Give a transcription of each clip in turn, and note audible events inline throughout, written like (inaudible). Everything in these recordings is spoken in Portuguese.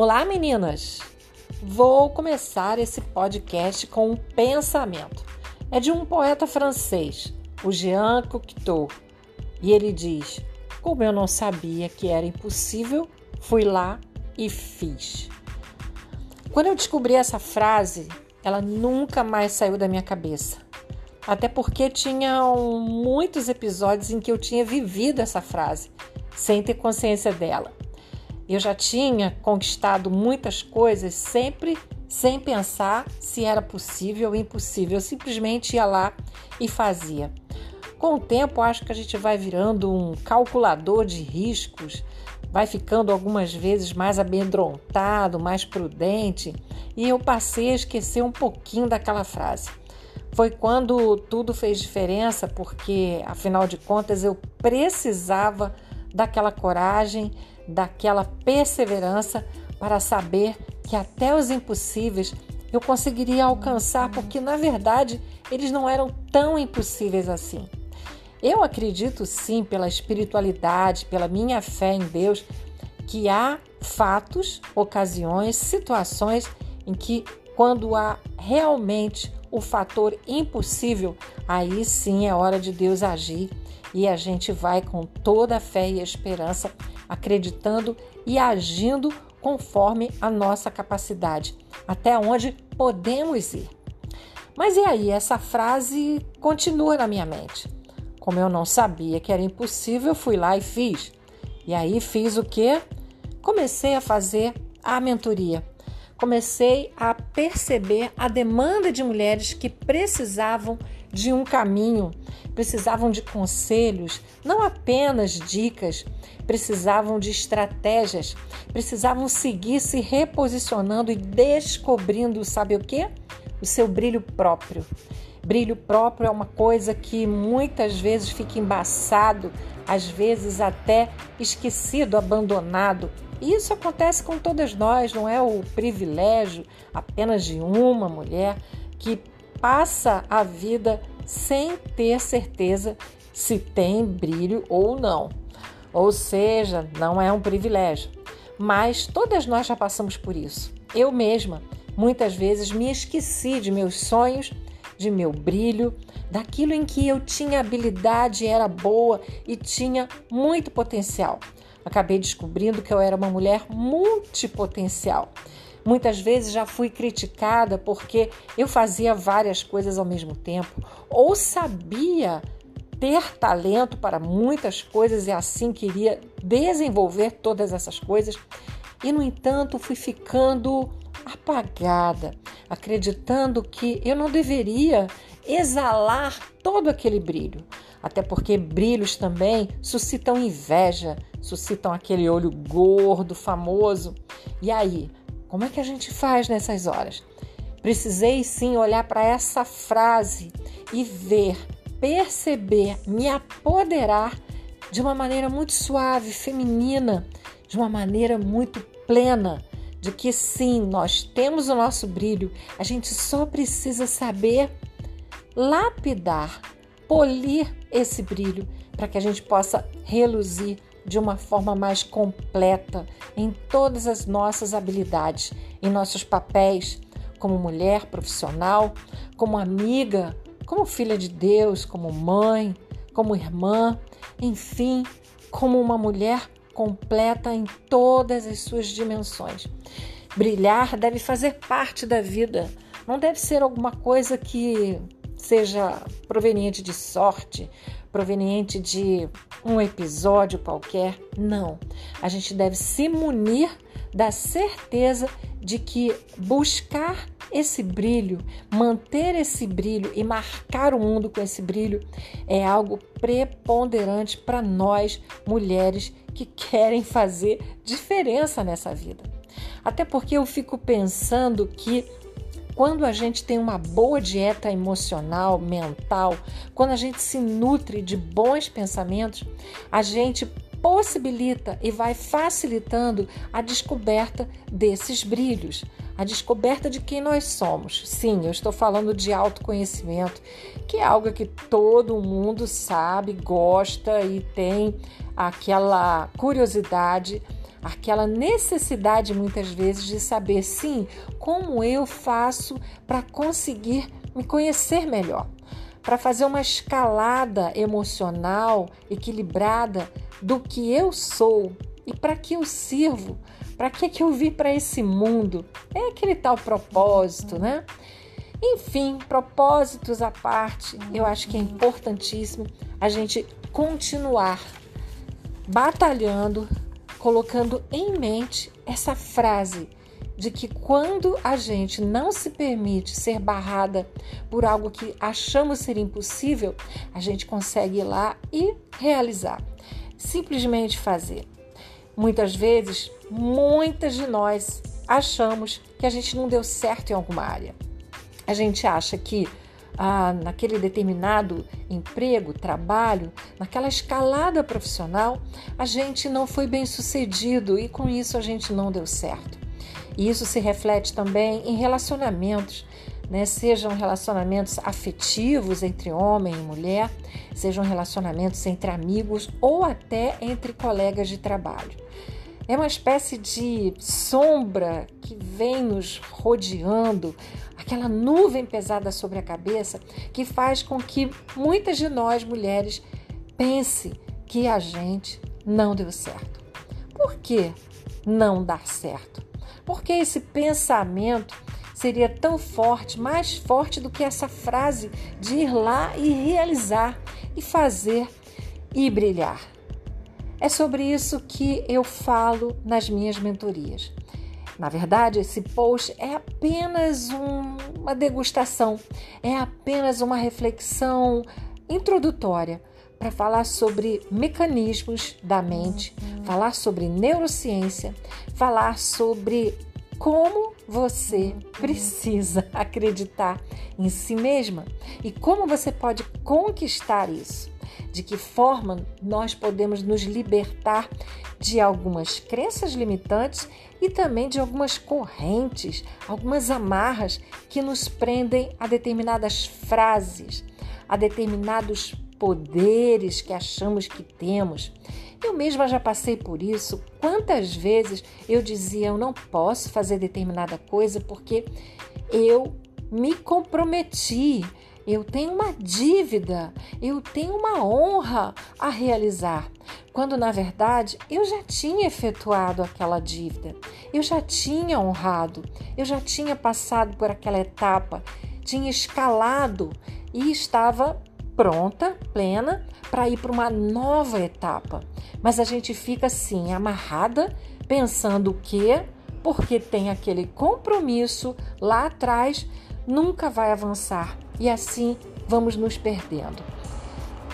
Olá, meninas! Vou começar esse podcast com um pensamento. É de um poeta francês, o Jean Cocteau, e ele diz: Como eu não sabia que era impossível, fui lá e fiz. Quando eu descobri essa frase, ela nunca mais saiu da minha cabeça. Até porque tinham muitos episódios em que eu tinha vivido essa frase, sem ter consciência dela. Eu já tinha conquistado muitas coisas sempre sem pensar se era possível ou impossível. Eu simplesmente ia lá e fazia. Com o tempo, acho que a gente vai virando um calculador de riscos, vai ficando algumas vezes mais amedrontado, mais prudente, e eu passei a esquecer um pouquinho daquela frase. Foi quando tudo fez diferença, porque afinal de contas eu precisava daquela coragem, daquela perseverança para saber que até os impossíveis eu conseguiria alcançar, porque na verdade eles não eram tão impossíveis assim. Eu acredito sim, pela espiritualidade, pela minha fé em Deus, que há fatos, ocasiões, situações em que, quando há realmente o fator impossível, aí sim é hora de Deus agir e a gente vai com toda a fé e esperança, acreditando e agindo conforme a nossa capacidade, até onde podemos ir. Mas e aí, essa frase continua na minha mente. Como eu não sabia que era impossível, fui lá e fiz. E aí fiz o quê? Comecei a fazer a mentoria. Comecei a perceber a demanda de mulheres que precisavam de um caminho, precisavam de conselhos, não apenas dicas, precisavam de estratégias, precisavam seguir se reposicionando e descobrindo, sabe o que? O seu brilho próprio. Brilho próprio é uma coisa que muitas vezes fica embaçado, às vezes até esquecido, abandonado. E isso acontece com todas nós, não é o privilégio apenas de uma mulher que passa a vida sem ter certeza se tem brilho ou não. Ou seja, não é um privilégio. Mas todas nós já passamos por isso. Eu mesma, muitas vezes, me esqueci de meus sonhos, de meu brilho, daquilo em que eu tinha habilidade, era boa e tinha muito potencial. Acabei descobrindo que eu era uma mulher multipotencial Muitas vezes já fui criticada porque eu fazia várias coisas ao mesmo tempo ou sabia ter talento para muitas coisas e assim queria desenvolver todas essas coisas. E no entanto, fui ficando apagada, acreditando que eu não deveria exalar todo aquele brilho. Até porque brilhos também suscitam inveja, suscitam aquele olho gordo, famoso. E aí, como é que a gente faz nessas horas? Precisei sim olhar para essa frase e ver, perceber, me apoderar de uma maneira muito suave, feminina, de uma maneira muito plena, de que sim, nós temos o nosso brilho, a gente só precisa saber lapidar, polir esse brilho para que a gente possa reluzir de uma forma mais completa em todas as nossas habilidades, em nossos papéis como mulher profissional, como amiga, como filha de Deus, como mãe, como irmã, enfim, como uma mulher completa em todas as suas dimensões. Brilhar deve fazer parte da vida, não deve ser alguma coisa que seja proveniente de sorte, proveniente de um episódio qualquer. Não. A gente deve se munir da certeza de que buscar esse brilho, manter esse brilho e marcar o mundo com esse brilho é algo preponderante para nós, mulheres que querem fazer diferença nessa vida. Até porque eu fico pensando que quando a gente tem uma boa dieta emocional, mental, quando a gente se nutre de bons pensamentos, a gente possibilita e vai facilitando a descoberta desses brilhos, a descoberta de quem nós somos. Sim, eu estou falando de autoconhecimento, que é algo que todo mundo sabe, gosta e tem aquela curiosidade aquela necessidade muitas vezes de saber, sim, como eu faço para conseguir me conhecer melhor, para fazer uma escalada emocional equilibrada do que eu sou e para que eu sirvo, para que, que eu vim para esse mundo. É aquele tal propósito, né? Enfim, propósitos à parte, eu acho que é importantíssimo a gente continuar batalhando, colocando em mente essa frase de que quando a gente não se permite ser barrada por algo que achamos ser impossível, a gente consegue ir lá e realizar. Simplesmente fazer. Muitas vezes, muitas de nós achamos que a gente não deu certo em alguma área. A gente acha que ah, naquele determinado emprego, trabalho, naquela escalada profissional, a gente não foi bem sucedido e com isso a gente não deu certo. E isso se reflete também em relacionamentos, né? sejam relacionamentos afetivos entre homem e mulher, sejam relacionamentos entre amigos ou até entre colegas de trabalho. É uma espécie de sombra que vem nos rodeando, aquela nuvem pesada sobre a cabeça que faz com que muitas de nós mulheres pense que a gente não deu certo. Por que não dar certo? Porque esse pensamento seria tão forte, mais forte do que essa frase de ir lá e realizar e fazer e brilhar. É sobre isso que eu falo nas minhas mentorias. Na verdade, esse post é apenas um, uma degustação, é apenas uma reflexão introdutória para falar sobre mecanismos da mente, falar sobre neurociência, falar sobre como você precisa (laughs) acreditar em si mesma e como você pode conquistar isso de que forma nós podemos nos libertar de algumas crenças limitantes e também de algumas correntes, algumas amarras que nos prendem a determinadas frases, a determinados poderes que achamos que temos. Eu mesma já passei por isso. Quantas vezes eu dizia eu não posso fazer determinada coisa porque eu me comprometi, eu tenho uma dívida, eu tenho uma honra a realizar, quando na verdade eu já tinha efetuado aquela dívida, eu já tinha honrado, eu já tinha passado por aquela etapa, tinha escalado e estava pronta, plena, para ir para uma nova etapa. Mas a gente fica assim, amarrada, pensando o quê? Porque tem aquele compromisso lá atrás, nunca vai avançar e assim vamos nos perdendo.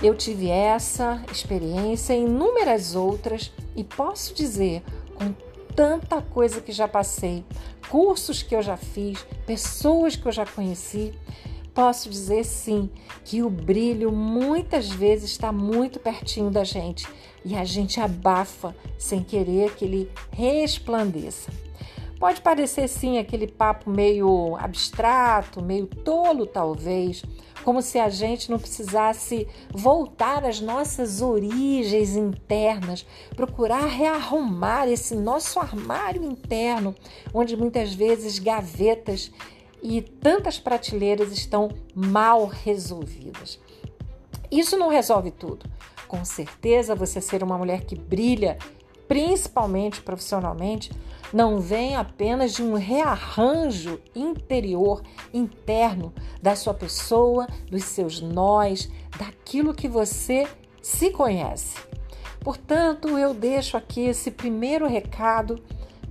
Eu tive essa experiência e inúmeras outras e posso dizer, com tanta coisa que já passei, cursos que eu já fiz, pessoas que eu já conheci, posso dizer sim que o brilho muitas vezes está muito pertinho da gente e a gente abafa sem querer que ele resplandeça. Pode parecer sim aquele papo meio abstrato, meio tolo, talvez, como se a gente não precisasse voltar às nossas origens internas, procurar rearrumar esse nosso armário interno, onde muitas vezes gavetas e tantas prateleiras estão mal resolvidas. Isso não resolve tudo. Com certeza, você ser uma mulher que brilha, principalmente profissionalmente, não vem apenas de um rearranjo interior, interno da sua pessoa, dos seus nós, daquilo que você se conhece. Portanto, eu deixo aqui esse primeiro recado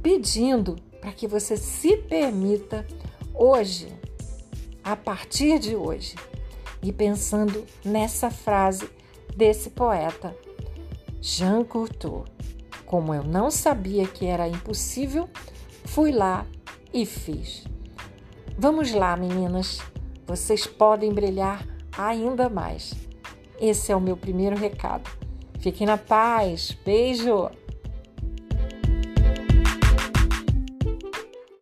pedindo para que você se permita hoje, a partir de hoje, e pensando nessa frase desse poeta, Jean Cocteau. Como eu não sabia que era impossível, fui lá e fiz. Vamos lá, meninas, vocês podem brilhar ainda mais. Esse é o meu primeiro recado. Fiquem na paz. Beijo!